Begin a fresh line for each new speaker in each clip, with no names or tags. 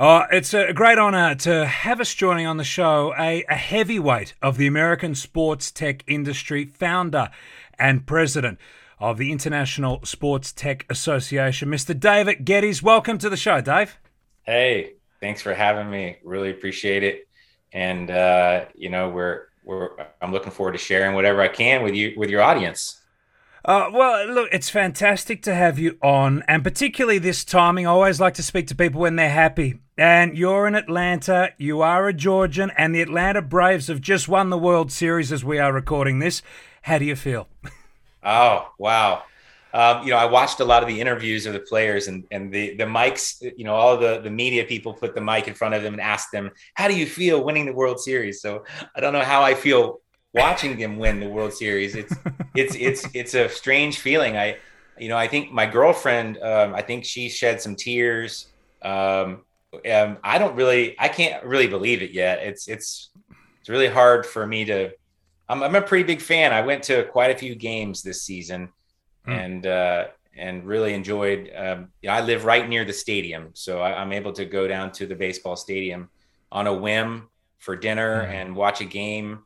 Oh, it's a great honour to have us joining on the show a, a heavyweight of the American sports tech industry, founder and president of the International Sports Tech Association, Mr. David Geddes. Welcome to the show, Dave.
Hey, thanks for having me. Really appreciate it. And uh, you know, we're we're I'm looking forward to sharing whatever I can with you with your audience.
Uh, well, look, it's fantastic to have you on, and particularly this timing. I always like to speak to people when they're happy. And you're in Atlanta, you are a Georgian, and the Atlanta Braves have just won the World Series as we are recording this. How do you feel?
Oh, wow. Um, you know, I watched a lot of the interviews of the players and, and the, the mics, you know, all the, the media people put the mic in front of them and asked them, how do you feel winning the World Series? So I don't know how I feel watching them win the World Series. It's it's it's it's a strange feeling. I you know I think my girlfriend um, I think she shed some tears. Um, um, I don't really I can't really believe it yet. It's it's it's really hard for me to. I'm I'm a pretty big fan. I went to quite a few games this season, hmm. and uh, and really enjoyed. Um, you know, I live right near the stadium, so I, am able to go down to the baseball stadium on a whim for dinner hmm. and watch a game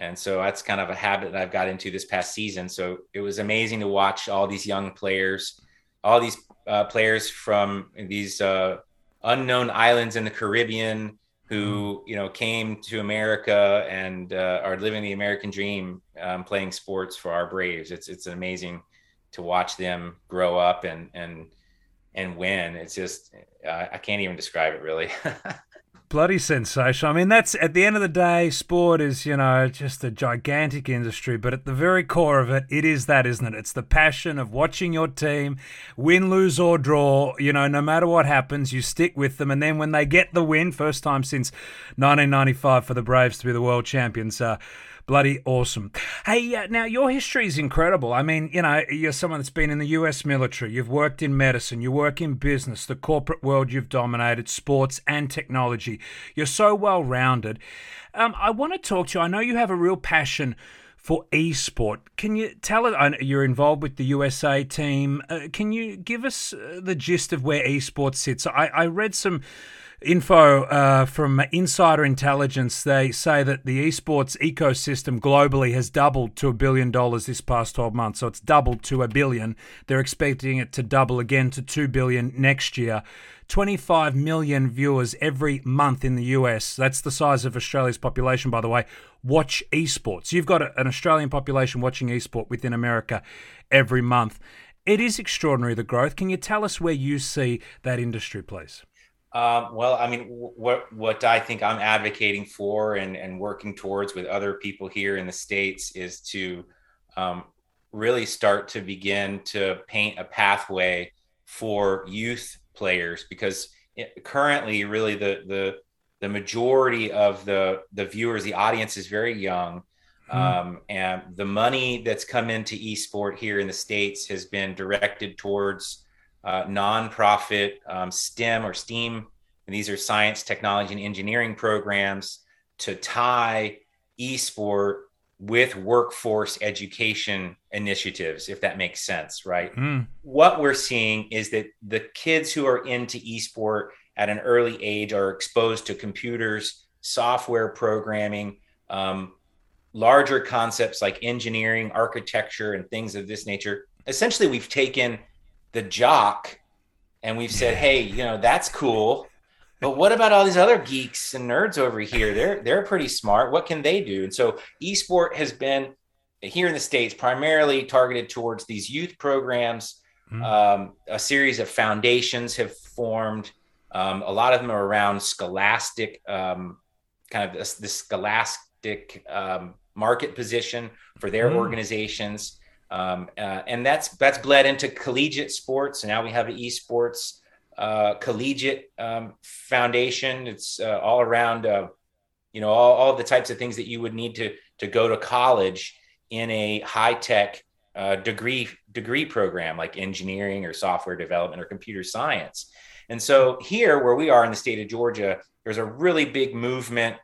and so that's kind of a habit that I've got into this past season. So it was amazing to watch all these young players, all these uh, players from these uh, unknown islands in the Caribbean who mm-hmm. you know came to America and uh, are living the American dream, um, playing sports for our Braves. It's it's amazing to watch them grow up and and and win. It's just I can't even describe it really.
bloody sensational. I mean, that's at the end of the day, sport is, you know, just a gigantic industry, but at the very core of it, it is that, isn't it? It's the passion of watching your team win, lose, or draw. You know, no matter what happens, you stick with them. And then when they get the win, first time since 1995 for the Braves to be the world champions, uh, bloody awesome. Hey, uh, now your history is incredible. I mean, you know, you're someone that's been in the U.S. military, you've worked in medicine, you work in business, the corporate world you've dominated, sports and technology. You're so well rounded. Um, I want to talk to you. I know you have a real passion for esport. Can you tell it? You're involved with the USA team. Uh, can you give us uh, the gist of where esports sits? I, I read some info uh, from Insider Intelligence. They say that the esports ecosystem globally has doubled to a billion dollars this past 12 months. So it's doubled to a billion. They're expecting it to double again to 2 billion next year. 25 million viewers every month in the US. That's the size of Australia's population, by the way. Watch esports. You've got an Australian population watching esport within America every month. It is extraordinary, the growth. Can you tell us where you see that industry, please?
Um, well, I mean, what what I think I'm advocating for and and working towards with other people here in the states is to um, really start to begin to paint a pathway for youth players because it, currently, really the the the majority of the the viewers, the audience is very young. Hmm. Um, and the money that's come into esport here in the states has been directed towards uh, nonprofit um, STEM or STEAM, and these are science, technology, and engineering programs to tie esport with workforce education initiatives, if that makes sense, right? Mm. What we're seeing is that the kids who are into esport at an early age are exposed to computers, software programming, um, larger concepts like engineering, architecture, and things of this nature. Essentially, we've taken the jock and we've said, hey, you know, that's cool. But what about all these other geeks and nerds over here? They're they're pretty smart. What can they do? And so esport has been here in the states primarily targeted towards these youth programs. Mm-hmm. Um, a series of foundations have formed. Um, a lot of them are around scholastic, um, kind of this, this scholastic um, market position for their mm-hmm. organizations. Um, uh, and that's that's bled into collegiate sports. And now we have esports uh, collegiate um, foundation. It's uh, all around, uh, you know, all, all the types of things that you would need to to go to college in a high tech uh, degree degree program like engineering or software development or computer science. And so here, where we are in the state of Georgia, there's a really big movement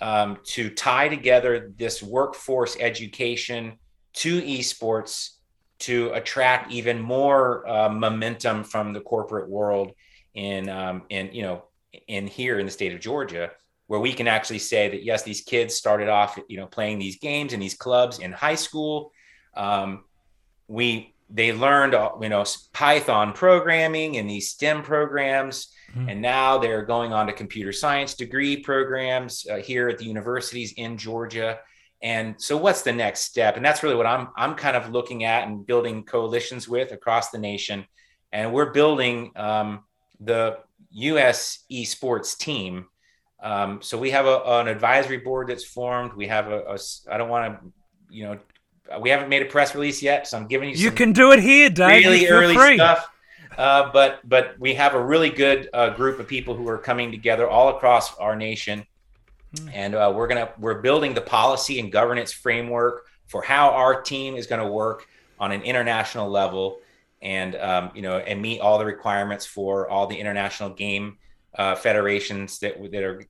um, to tie together this workforce education to esports to attract even more uh, momentum from the corporate world in um, in you know in here in the state of Georgia where we can actually say that yes, these kids started off, you know, playing these games in these clubs in high school. Um, we they learned, uh, you know, Python programming and these STEM programs, mm-hmm. and now they're going on to computer science degree programs uh, here at the universities in Georgia. And so, what's the next step? And that's really what I'm I'm kind of looking at and building coalitions with across the nation. And we're building um, the U.S. esports team um, so we have a, an advisory board that's formed. We have a, a I don't want to, you know, we haven't made a press release yet, so I'm giving you.
You can do it here, Dave.
Really early free. stuff. Uh, but but we have a really good uh, group of people who are coming together all across our nation, hmm. and uh, we're gonna we're building the policy and governance framework for how our team is going to work on an international level, and um, you know and meet all the requirements for all the international game uh, federations that that are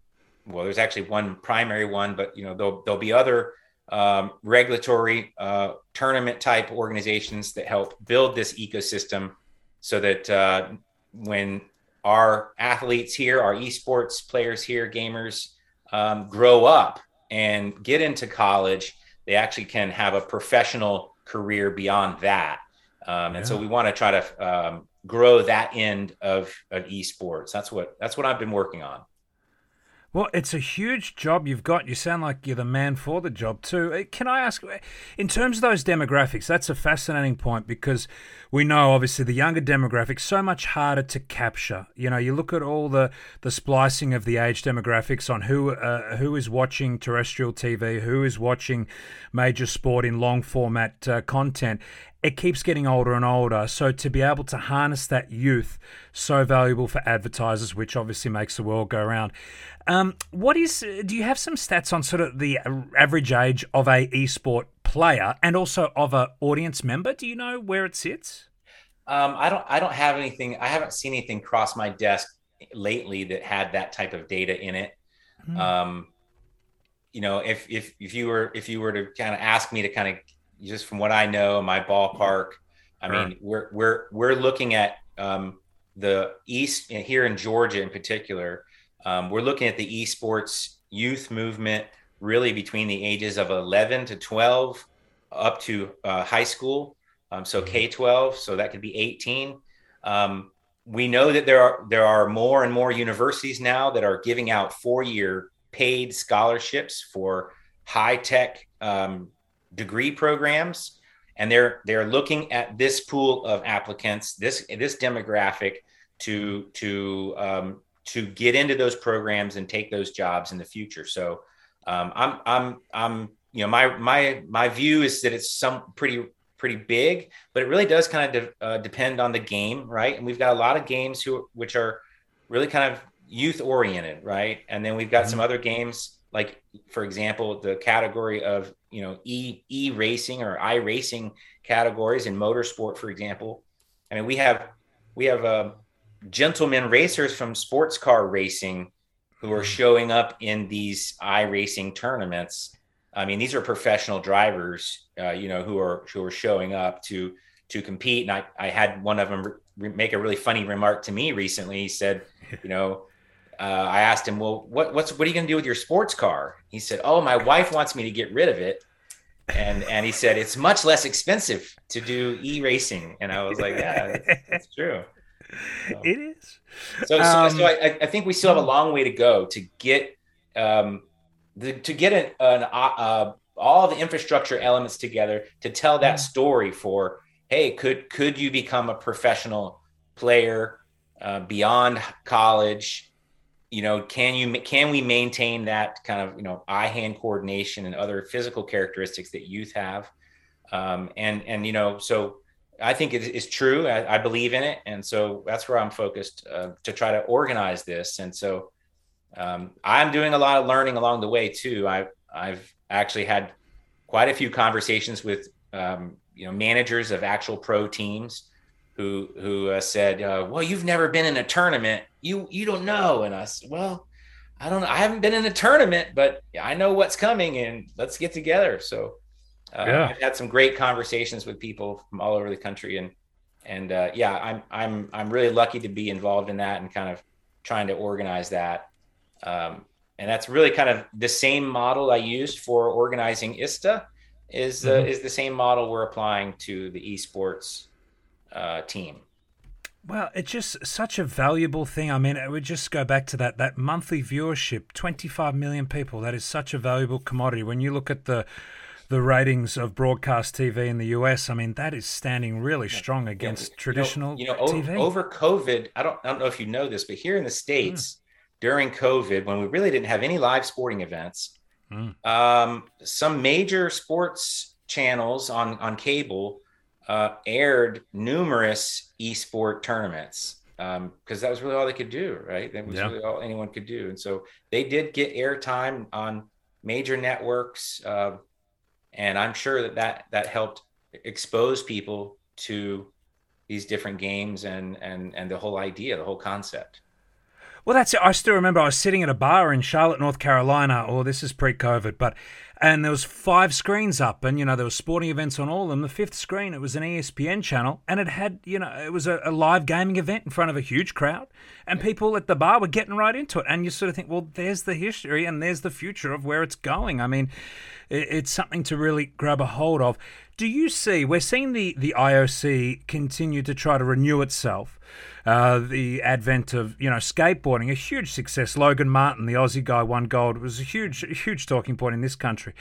well, there's actually one primary one, but you know there'll there'll be other um, regulatory uh, tournament type organizations that help build this ecosystem, so that uh, when our athletes here, our esports players here, gamers um, grow up and get into college, they actually can have a professional career beyond that. Um, yeah. And so we want to try to um, grow that end of, of esports. That's what that's what I've been working on.
Well, it's a huge job you've got. You sound like you're the man for the job, too. Uh, can I ask, in terms of those demographics, that's a fascinating point because we know, obviously, the younger demographics so much harder to capture. You know, you look at all the, the splicing of the age demographics on who uh, who is watching terrestrial TV, who is watching major sport in long format uh, content, it keeps getting older and older. So to be able to harness that youth, so valuable for advertisers, which obviously makes the world go round. Um, what is? Do you have some stats on sort of the average age of a esport player and also of a audience member? Do you know where it sits?
Um, I don't. I don't have anything. I haven't seen anything cross my desk lately that had that type of data in it. Mm. Um, you know, if if if you were if you were to kind of ask me to kind of just from what I know, my ballpark. I sure. mean, we're we're we're looking at um, the East here in Georgia in particular. Um, we're looking at the esports youth movement really between the ages of 11 to 12 up to uh, high school. Um, so mm-hmm. K 12, so that could be 18. Um, we know that there are there are more and more universities now that are giving out four year paid scholarships for high tech um, degree programs and they're they're looking at this pool of applicants this this demographic to to um, to get into those programs and take those jobs in the future. So um, i'm i'm i'm you know my my my view is that it's some pretty pretty big but it really does kind of de- uh, depend on the game right? And we've got a lot of games who which are really kind of youth oriented right? And then we've got mm-hmm. some other games like for example the category of you know e e racing or iRacing categories in motorsport for example. I mean we have we have uh, gentlemen racers from sports car racing who are showing up in these iRacing tournaments. I mean these are professional drivers uh, you know who are who are showing up to to compete. And i i had one of them re- make a really funny remark to me recently. He said you know uh, I asked him, "Well, what, what's what are you going to do with your sports car?" He said, "Oh, my wife wants me to get rid of it." And and he said it's much less expensive to do e racing, and I was like, "Yeah, that's, that's true."
So, it is.
So, um, so, so I, I, think we still have a long way to go to get um, the, to get an, an uh, uh, all the infrastructure elements together to tell that story for hey, could could you become a professional player uh, beyond college? You know can you can we maintain that kind of you know eye hand coordination and other physical characteristics that youth have? Um, and and you know so i think it is true. I, I, believe in it. And so that's where i'm focused uh, to try to organize this. And so um, i'm doing a lot of learning along the way too. I i've actually had quite a few conversations with um, you know managers of actual pro teams who who uh, said, uh, "Well, you've never been in a tournament. You you don't know." And I said, "Well, I don't. Know. I haven't been in a tournament, but I know what's coming, and let's get together." So uh, yeah. I've had some great conversations with people from all over the country, and and uh, yeah, I'm I'm I'm really lucky to be involved in that and kind of trying to organize that. Um, and that's really kind of the same model I used for organizing ISTA is uh, mm-hmm. is the same model we're applying to the esports uh, team.
Well, it's just such a valuable thing. I mean, it would just go back to that that monthly viewership, 25 million people. That is such a valuable commodity. When you look at the the ratings of broadcast TV in the US, I mean, that is standing really strong against traditional
you know, you know
TV.
Over, over, COVID, I don't I don't know if you know this, but here in the states mm. during COVID, when we really didn't have any live sporting events, mm. um, some major sports channels on on cable uh, aired numerous esport tournaments because um, that was really all they could do, right? That was yeah. really all anyone could do, and so they did get airtime on major networks, uh, and I'm sure that that that helped expose people to these different games and and and the whole idea, the whole concept.
Well, that's it. I still remember I was sitting at a bar in Charlotte, North Carolina. Or oh, this is pre-COVID, but and there was five screens up, and you know there were sporting events on all of them. The fifth screen, it was an ESPN channel, and it had you know it was a, a live gaming event in front of a huge crowd, and people at the bar were getting right into it. And you sort of think, well, there's the history, and there's the future of where it's going. I mean, it, it's something to really grab a hold of. Do you see? We're seeing the the IOC continue to try to renew itself. Uh, the advent of you know skateboarding, a huge success. Logan Martin, the Aussie guy, won gold. It was a huge, huge talking point in this country.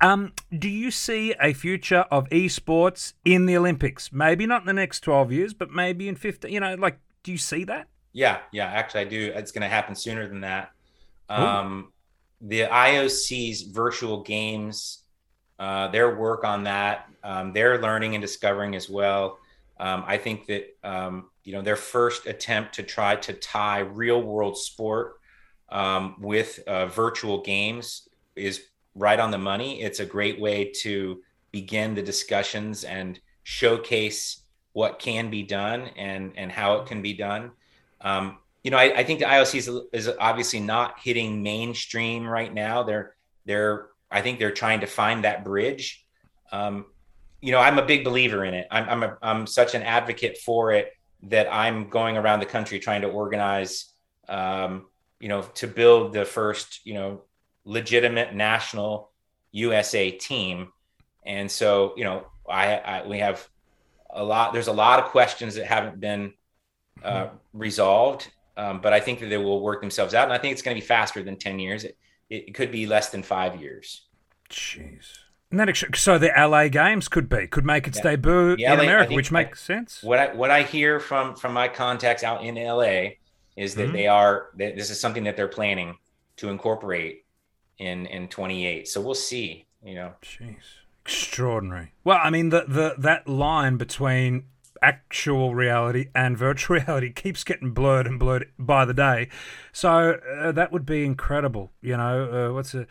Um, do you see a future of esports in the Olympics? Maybe not in the next twelve years, but maybe in fifteen. You know, like, do you see that?
Yeah, yeah. Actually, I do. It's going to happen sooner than that. Um, the IOC's virtual games, uh, their work on that, um, they're learning and discovering as well. Um, I think that um, you know their first attempt to try to tie real world sport um, with uh, virtual games is right on the money. It's a great way to begin the discussions and showcase what can be done and and how it can be done. Um, you know, I, I, think the IOC is, is obviously not hitting mainstream right now. They're they're I think they're trying to find that bridge. Um, you know, I'm a big believer in it. I'm I'm, a, I'm such an advocate for it that I'm going around the country trying to organize, um, you know, to build the first, you know, legitimate national USA team. And so, you know, I, I we have a lot. There's a lot of questions that haven't been uh, resolved, um, but I think that they will work themselves out. And I think it's going to be faster than ten years. It, it could be less than five years.
Jeez. And that so the LA games could be could make its yeah. debut in America, which makes sense.
What I what I hear from from my contacts out in LA is that mm-hmm. they are that this is something that they're planning to incorporate in in 28. So we'll see. You know,
jeez, extraordinary. Well, I mean the the that line between actual reality and virtual reality keeps getting blurred and blurred by the day. So uh, that would be incredible. You know, uh, what's a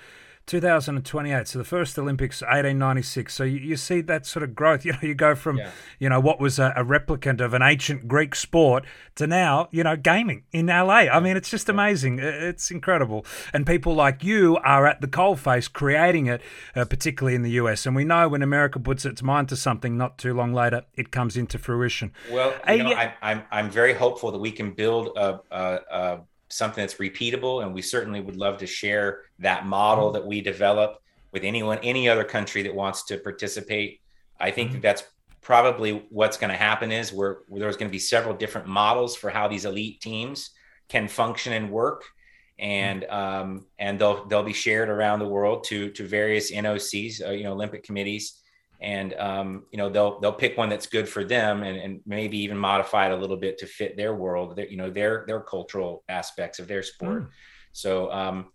2028. So the first Olympics, 1896. So you, you see that sort of growth. You know, you go from, yeah. you know, what was a, a, replicant of an ancient Greek sport to now, you know, gaming in LA. I mean, it's just amazing. It's incredible. And people like you are at the coalface creating it, uh, particularly in the US. And we know when America puts its mind to something, not too long later, it comes into fruition.
Well, you know, I, I'm, I'm very hopeful that we can build a, a, a something that's repeatable and we certainly would love to share that model that we develop with anyone any other country that wants to participate i think mm-hmm. that that's probably what's going to happen is where, there's going to be several different models for how these elite teams can function and work and mm-hmm. um, and they'll they'll be shared around the world to to various NOCs, uh, you know, Olympic committees, and um, you know they'll they'll pick one that's good for them and, and maybe even modify it a little bit to fit their world their, you know their their cultural aspects of their sport mm. so um,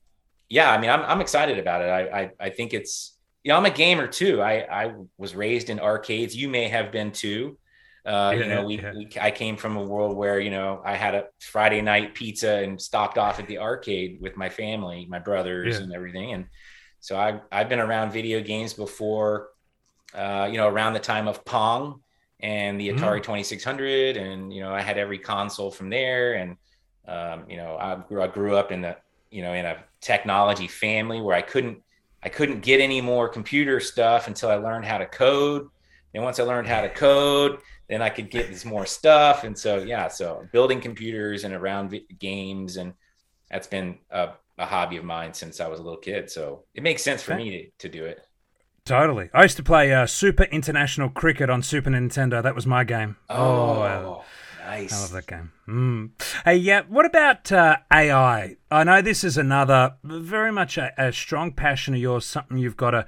yeah i mean I'm, I'm excited about it I, I, I think it's you know i'm a gamer too i i was raised in arcades you may have been too uh, yeah, you know, we, yeah. we, I came from a world where, you know, I had a Friday night pizza and stopped off at the arcade with my family, my brothers yeah. and everything. And so I, I've been around video games before, uh, you know, around the time of Pong and the mm-hmm. Atari mm. 2600. And, you know, I had every console from there. And, um, you know, I grew, I grew up in the, you know, in a technology family where I couldn't, I couldn't get any more computer stuff until I learned how to code. And once I learned how to code, then I could get this more stuff. And so, yeah, so building computers and around games. And that's been a, a, hobby of mine since I was a little kid. So it makes sense for me to, to do it.
Totally. I used to play uh, Super International Cricket on Super Nintendo. That was my game.
Oh, oh nice.
I love that game. Mm. Hey, yeah. What about uh, AI? I know this is another very much a, a, strong passion of yours. Something you've got a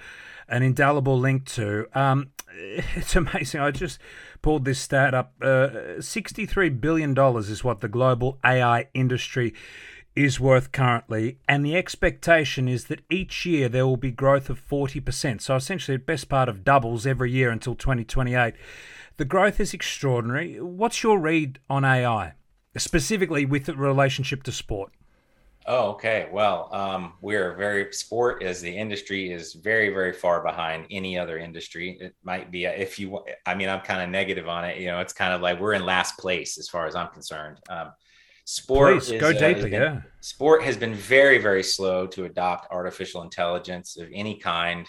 an indelible link to. Um, it's amazing. I just pulled this stat up. Uh, $63 billion is what the global AI industry is worth currently, and the expectation is that each year there will be growth of 40%. So essentially, the best part of doubles every year until 2028. The growth is extraordinary. What's your read on AI, specifically with the relationship to sport?
Oh, okay. Well, um, we're very sport as the industry is very, very far behind any other industry. It might be if you. I mean, I'm kind of negative on it. You know, it's kind of like we're in last place as far as I'm concerned. Um, sport
Please, is, go uh, deeper. Been, yeah,
sport has been very, very slow to adopt artificial intelligence of any kind.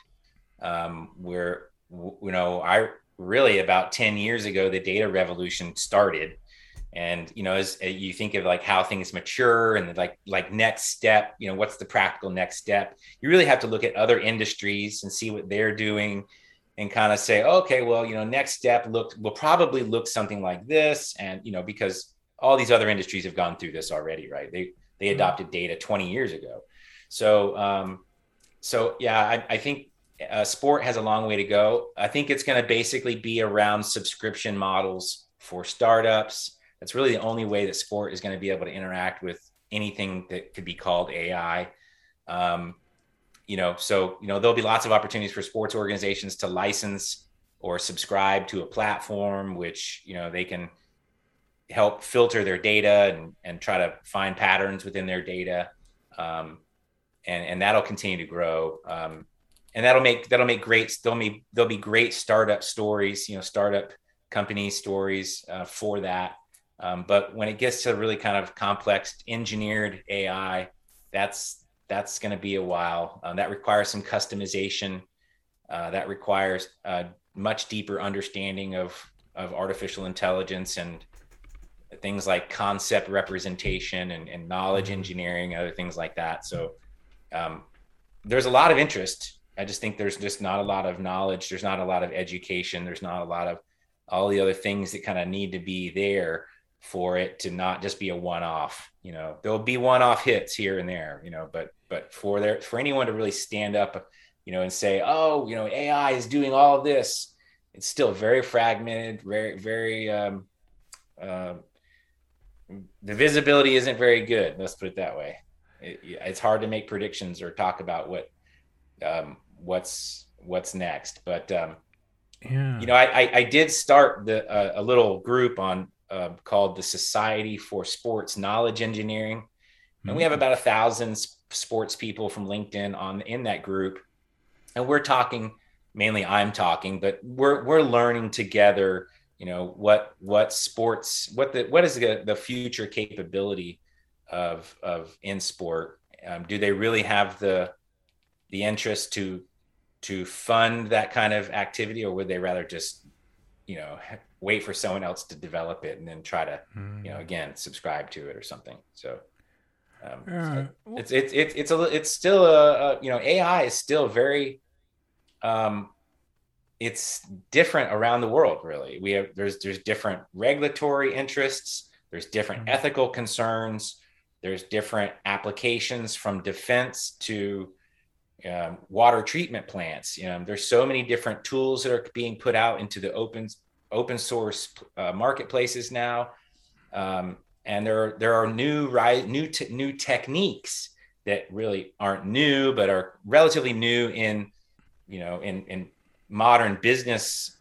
Um, where you know, I really about ten years ago, the data revolution started and you know as uh, you think of like how things mature and like like next step you know what's the practical next step you really have to look at other industries and see what they're doing and kind of say okay well you know next step look will probably look something like this and you know because all these other industries have gone through this already right they they mm-hmm. adopted data 20 years ago so um so yeah i, I think uh, sport has a long way to go i think it's going to basically be around subscription models for startups that's really the only way that sport is going to be able to interact with anything that could be called AI. Um, you know, so you know there'll be lots of opportunities for sports organizations to license or subscribe to a platform, which you know they can help filter their data and, and try to find patterns within their data, um, and and that'll continue to grow. Um, and that'll make that'll make great there'll be there'll be great startup stories, you know, startup company stories uh, for that um, but when it gets to really kind of complex engineered AI, that's that's going to be a while. Um, that requires some customization. Uh, that requires a much deeper understanding of of artificial intelligence and things like concept representation and, and knowledge mm-hmm. engineering, other things like that. So um, there's a lot of interest. I just think there's just not a lot of knowledge. There's not a lot of education. There's not a lot of all the other things that kind of need to be there for it to not just be a one-off you know there'll be one-off hits here and there you know but but for there for anyone to really stand up you know and say oh you know ai is doing all of this it's still very fragmented very very um, uh, the visibility isn't very good let's put it that way it, it's hard to make predictions or talk about what um, what's what's next but um, yeah. you know I, I, I did start the uh, a little group on uh, called the Society for Sports Knowledge Engineering, and we have mm-hmm. about a thousand sports people from LinkedIn on in that group, and we're talking mainly. I'm talking, but we're we're learning together. You know what what sports what the what is the the future capability of of in sport? Um, do they really have the the interest to to fund that kind of activity, or would they rather just you know wait for someone else to develop it and then try to mm. you know hmm. again subscribe to it or something so um, so it's it's it's it's a it's still a, a, you know AI is still very um it's different around the world really. We have there's there's different regulatory interests there's different mm. ethical concerns there's different applications from defense to um, water treatment plants. You know there's so many different tools that are being put out into the open open source uh, marketplaces now, um, and there are, there are new right new new techniques that really aren't new but are relatively new in you know in in modern business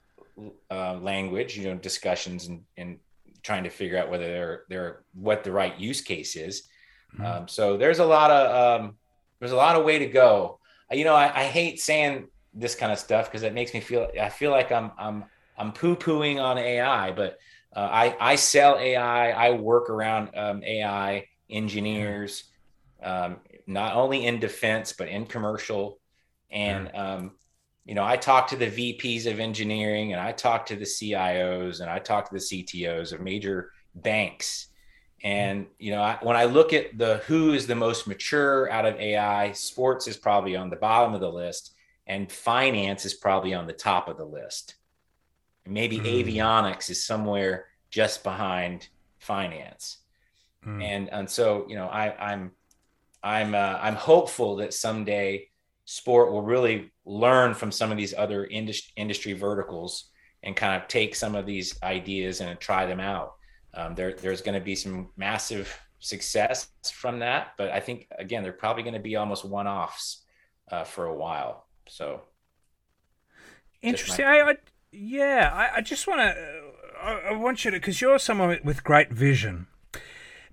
uh, language you know discussions and, and trying to figure out whether they're they're what the right use case is mm-hmm. um, so there's a lot of um, there's a lot of way to go you know I, I hate saying this kind of stuff because it makes me feel i feel like i'm i'm I'm poo pooing on AI, but uh, I, I sell AI. I work around um, AI engineers, um, not only in defense, but in commercial. And, um, you know, I talk to the VPs of engineering and I talk to the CIOs and I talk to the CTOs of major banks. And, you know, I, when I look at the who is the most mature out of AI, sports is probably on the bottom of the list and finance is probably on the top of the list. Maybe mm. avionics is somewhere just behind finance. Mm. And, and so, you know, I, I'm, I'm, uh, I'm hopeful that someday sport will really learn from some of these other industry, industry verticals and kind of take some of these ideas and try them out. Um, there, there's going to be some massive success from that, but I think again they're probably going to be almost one-offs uh, for a while. So
interesting. I, I, yeah, I, I just want to. I, I want you to because you're someone with great vision.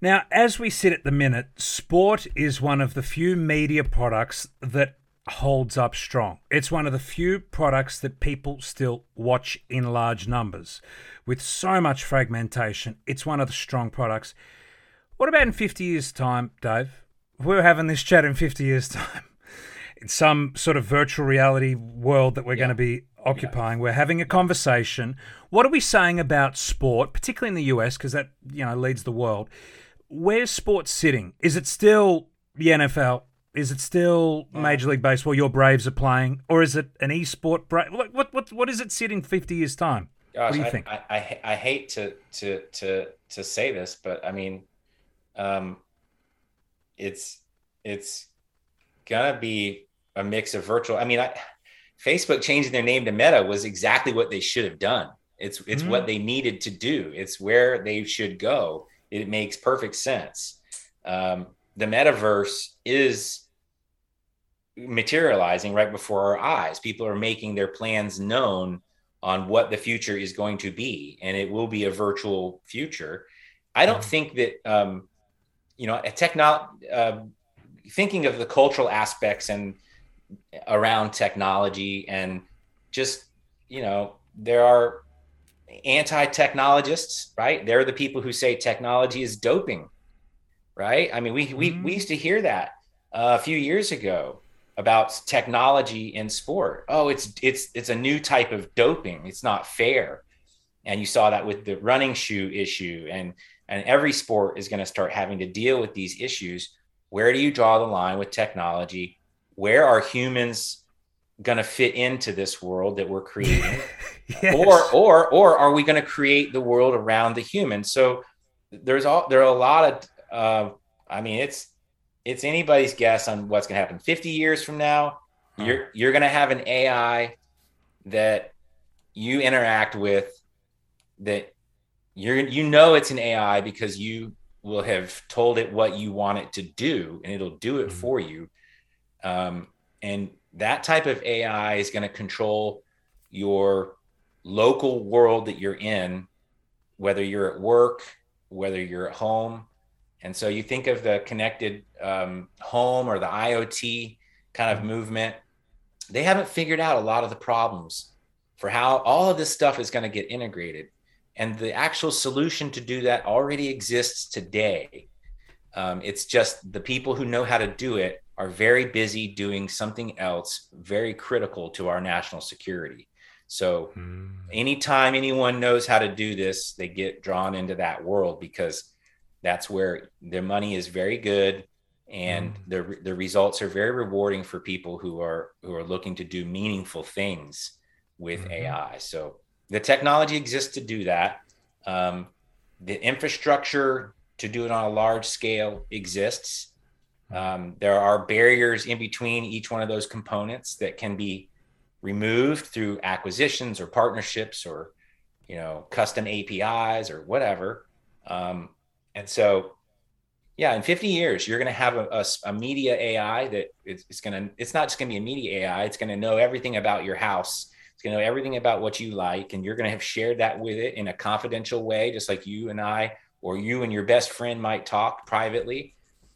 Now, as we sit at the minute, sport is one of the few media products that holds up strong. It's one of the few products that people still watch in large numbers. With so much fragmentation, it's one of the strong products. What about in 50 years' time, Dave? We're having this chat in 50 years' time. In some sort of virtual reality world that we're yeah. going to be occupying, yeah. we're having a conversation. What are we saying about sport, particularly in the US, because that you know leads the world? Where's sports sitting? Is it still the NFL? Is it still Major League Baseball? Your Braves are playing, or is it an e-sport? Bra- what what what what is it sit in fifty years time? Gosh, what do you
I,
think?
I, I, I hate to to to to say this, but I mean, um, it's it's gonna be a mix of virtual. I mean, I, Facebook changing their name to Meta was exactly what they should have done. It's it's mm-hmm. what they needed to do. It's where they should go. It makes perfect sense. Um, the metaverse is materializing right before our eyes. People are making their plans known on what the future is going to be, and it will be a virtual future. I don't mm-hmm. think that um, you know a technology. Uh, thinking of the cultural aspects and around technology and just you know there are anti-technologists right they're the people who say technology is doping right? I mean, we we, mm-hmm. we used to hear that uh, a few years ago about technology in sport. Oh, it's it's it's a new type of doping. It's not fair. And you saw that with the running shoe issue and and every sport is going to start having to deal with these issues. Where do you draw the line with technology? Where are humans going to fit into this world that we're creating? yes. Or or or are we going to create the world around the human? So there's all there are a lot of uh, I mean, it's it's anybody's guess on what's going to happen. 50 years from now, huh. you're you're going to have an AI that you interact with that you're you know it's an AI because you will have told it what you want it to do and it'll do it mm-hmm. for you. Um, and that type of AI is going to control your local world that you're in, whether you're at work, whether you're at home, and so you think of the connected um, home or the IoT kind of movement, they haven't figured out a lot of the problems for how all of this stuff is going to get integrated. And the actual solution to do that already exists today. Um, it's just the people who know how to do it are very busy doing something else very critical to our national security. So, mm. anytime anyone knows how to do this, they get drawn into that world because that's where their money is very good and mm. the the results are very rewarding for people who are who are looking to do meaningful things with mm-hmm. AI. So the technology exists to do that. Um, the infrastructure to do it on a large scale exists. Um, there are barriers in between each one of those components that can be removed through acquisitions or partnerships or you know custom APIs or whatever. Um, and so, yeah, in 50 years, you're going to have a, a, a, media AI that it's, it's going to, it's not just going to be a media AI. It's going to know everything about your house. It's going to know everything about what you like. And you're going to have shared that with it in a confidential way, just like you and I, or you and your best friend might talk privately.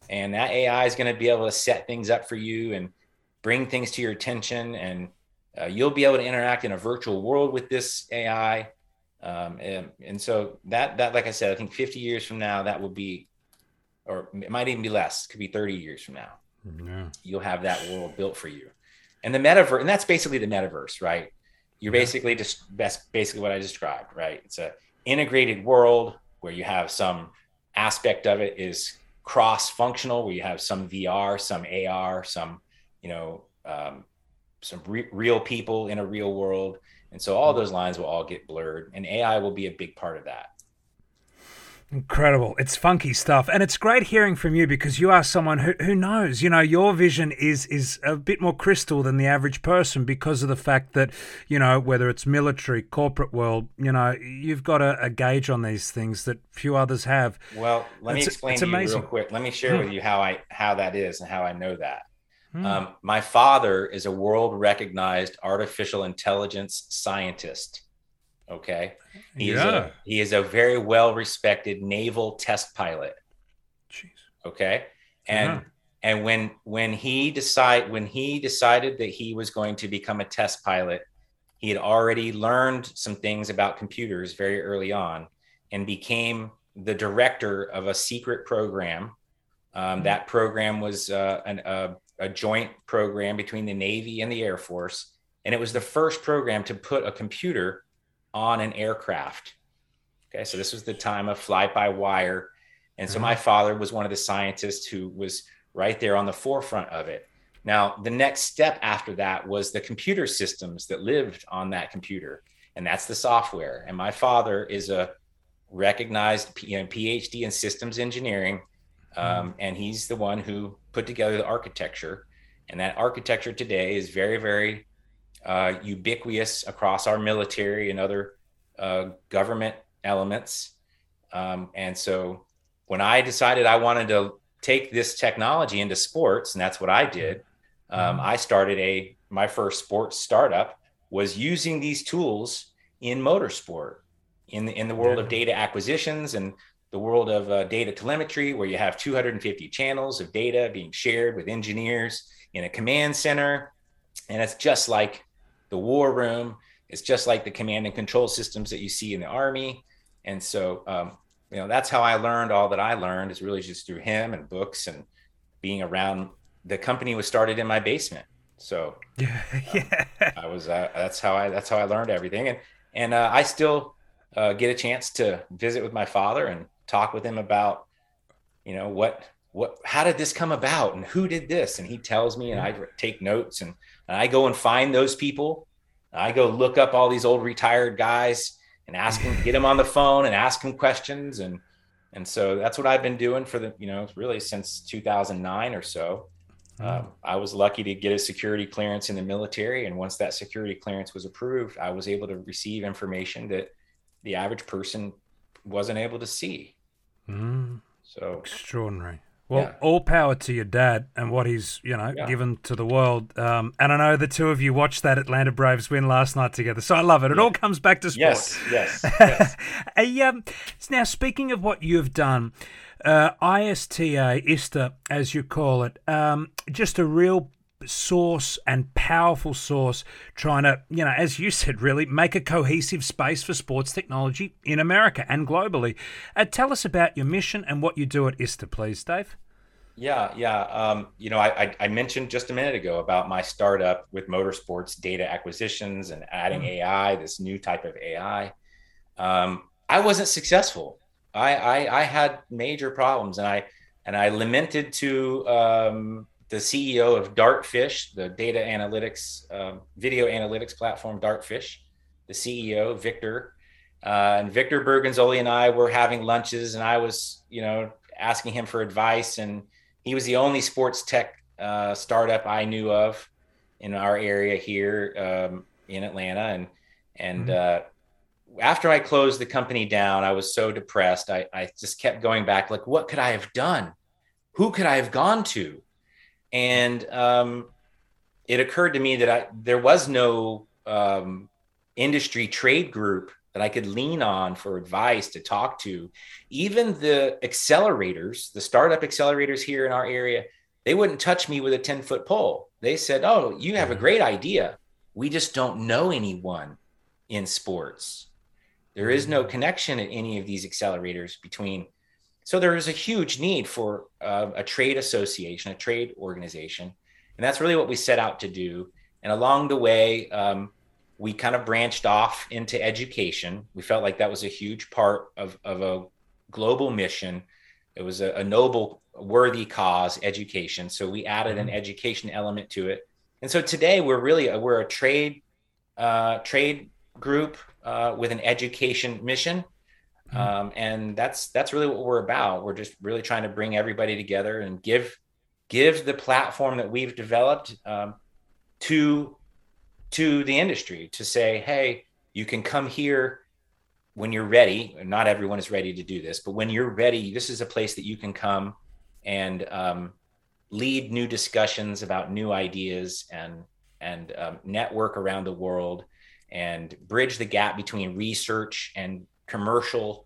And that AI is going to be able to set things up for you and bring things to your attention. And uh, you'll be able to interact in a virtual world with this AI um, and, and so that that like I said, I think 50 years from now that will be, or it might even be less. Could be 30 years from now. Yeah. You'll have that world built for you. and the metaverse, and that's basically the metaverse, right? You're basically just that's basically what I described, right? It's a integrated world where you have some aspect of it is cross-functional, where you have some VR, some AR, some you know um, some re- real people in a real world, and so all those lines will all get blurred, and AI will be a big part of that.
Incredible. It's funky stuff. And it's great hearing from you because you are someone who, who knows, you know, your vision is is a bit more crystal than the average person because of the fact that, you know, whether it's military, corporate world, you know, you've got a, a gauge on these things that few others have.
Well, let it's, me explain to amazing. you real quick. Let me share mm. with you how I how that is and how I know that. Mm. Um, my father is a world recognized artificial intelligence scientist. Okay. He yeah. is a he is a very well respected naval test pilot. Jeez. Okay. And yeah. and when when he decide when he decided that he was going to become a test pilot, he had already learned some things about computers very early on and became the director of a secret program. Um, mm-hmm. That program was uh, an, a, a joint program between the Navy and the Air Force. And it was the first program to put a computer on an aircraft. Okay, so this was the time of fly by wire. And so mm-hmm. my father was one of the scientists who was right there on the forefront of it. Now, the next step after that was the computer systems that lived on that computer, and that's the software. And my father is a recognized PhD in systems engineering, um, mm-hmm. and he's the one who put together the architecture. And that architecture today is very, very uh, ubiquitous across our military and other uh, government elements. Um, and so when I decided I wanted to take this technology into sports, and that's what I did, um, mm-hmm. I started a my first sports startup was using these tools in motorsport, in the in the world of data acquisitions and the world of uh, data telemetry, where you have 250 channels of data being shared with engineers in a command center, and it's just like the war room. It's just like the command and control systems that you see in the army. And so, um, you know, that's how I learned all that I learned is really just through him and books and being around. The company was started in my basement. So yeah, yeah. Um, I was, uh, that's how I, that's how I learned everything. And, and uh, I still uh, get a chance to visit with my father and talk with him about, you know, what, what, how did this come about and who did this? And he tells me, and I take notes and, and I go and find those people. I go look up all these old retired guys and ask them, get them on the phone and ask them questions. And, and so that's what I've been doing for the, you know, really since 2009 or so. Hmm. Um, I was lucky to get a security clearance in the military. And once that security clearance was approved, I was able to receive information that the average person wasn't able to see.
Mm. So extraordinary. Well, yeah. all power to your dad and what he's, you know, yeah. given to the world. Um, and I know the two of you watched that Atlanta Braves win last night together, so I love it. It yeah. all comes back to sport.
Yes, yes. yes.
um, now, speaking of what you've done, uh, ISTA, ISTA, as you call it, um, just a real source and powerful source trying to, you know, as you said, really make a cohesive space for sports technology in America and globally. Uh, tell us about your mission and what you do at ISTA, please, Dave.
Yeah, yeah. Um, you know, I, I, mentioned just a minute ago about my startup with motorsports data acquisitions and adding mm. AI, this new type of AI. Um, I wasn't successful. I, I, I had major problems, and I and I lamented to um, the CEO of Dartfish, the data analytics, um, video analytics platform Dartfish, the CEO Victor, uh, and Victor Bergonzoli and I were having lunches, and I was, you know, asking him for advice, and he was the only sports tech uh, startup I knew of in our area here um, in Atlanta, and and mm-hmm. uh, after I closed the company down, I was so depressed. I, I just kept going back, like, what could I have done? Who could I have gone to? And um, it occurred to me that I there was no um, industry trade group that I could lean on for advice to talk to. Even the accelerators, the startup accelerators here in our area, they wouldn't touch me with a 10 foot pole. They said, Oh, you have a great idea. We just don't know anyone in sports. There is no connection at any of these accelerators between so there is a huge need for uh, a trade association, a trade organization, and that's really what we set out to do. and along the way, um, we kind of branched off into education. We felt like that was a huge part of, of a global mission. It was a, a noble, worthy cause, education. So we added an mm-hmm. education element to it. And so today we're really a, we're a trade uh, trade group uh, with an education mission. Mm-hmm. Um, and that's that's really what we're about. We're just really trying to bring everybody together and give give the platform that we've developed um, to to the industry to say, hey, you can come here when you're ready. Not everyone is ready to do this, but when you're ready, this is a place that you can come and um, lead new discussions about new ideas and and um, network around the world and bridge the gap between research and commercial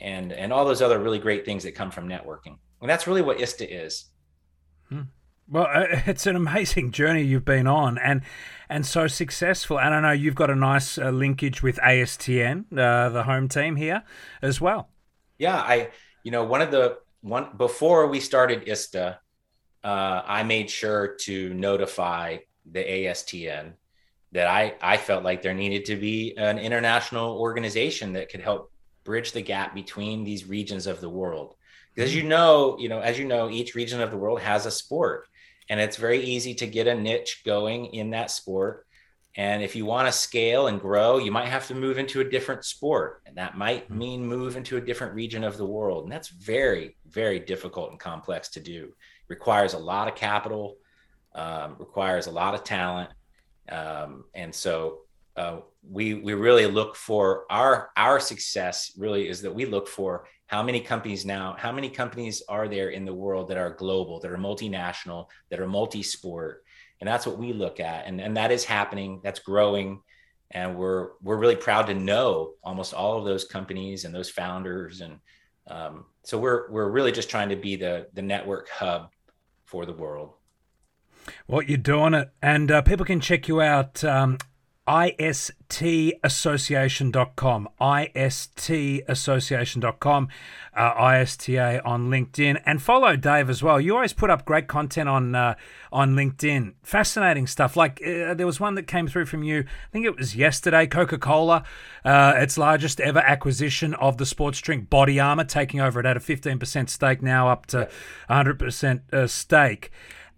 and and all those other really great things that come from networking. And that's really what ISTA is.
Hmm. Well, uh, it's an amazing journey you've been on, and and so successful. And I know you've got a nice uh, linkage with ASTN, uh, the home team here, as well.
Yeah, I, you know, one of the one before we started ISTA, uh, I made sure to notify the ASTN that I I felt like there needed to be an international organization that could help bridge the gap between these regions of the world. Because you know, you know, as you know, each region of the world has a sport and it's very easy to get a niche going in that sport and if you want to scale and grow you might have to move into a different sport and that might hmm. mean move into a different region of the world and that's very very difficult and complex to do it requires a lot of capital um, requires a lot of talent um, and so uh, we we really look for our our success really is that we look for how many companies now how many companies are there in the world that are global that are multinational that are multi-sport. And that's what we look at. And and that is happening. That's growing. And we're we're really proud to know almost all of those companies and those founders. And um, so we're we're really just trying to be the the network hub for the world
well, you're doing it. And uh, people can check you out um, istassociation.com, istassociation.com, uh, ISTA on LinkedIn, and follow Dave as well. You always put up great content on uh, on LinkedIn, fascinating stuff. Like uh, there was one that came through from you, I think it was yesterday. Coca Cola, uh, its largest ever acquisition of the sports drink Body Armor, taking over it at a 15% stake, now up to 100% uh, stake.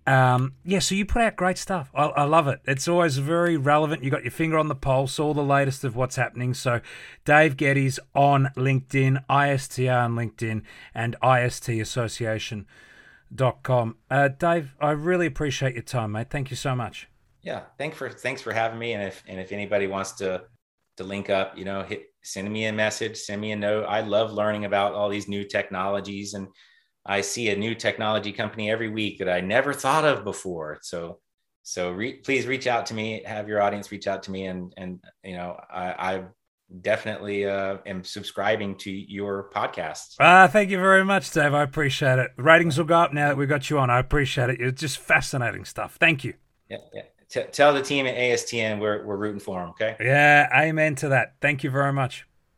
Um, yeah, so you put out great stuff. I, I, love it. It's always very relevant. You got your finger on the pulse, all the latest of what's happening. So, Dave Getty's on LinkedIn, ISTR on LinkedIn, and ist association ISTAssociation.com. Uh, Dave, I really appreciate your time, mate. Thank you so much.
Yeah, thanks for thanks for having me. And if and if anybody wants to to link up, you know, hit send me a message, send me a note. I love learning about all these new technologies and I see a new technology company every week that I never thought of before. So, so re- please reach out to me. Have your audience reach out to me, and and you know I, I definitely uh, am subscribing to your podcast.
Ah, thank you very much, Dave. I appreciate it. Ratings will go up now that we got you on. I appreciate it. It's just fascinating stuff. Thank you.
Yeah, yeah. T- tell the team at ASTN we're we're rooting for them. Okay.
Yeah, amen to that. Thank you very much.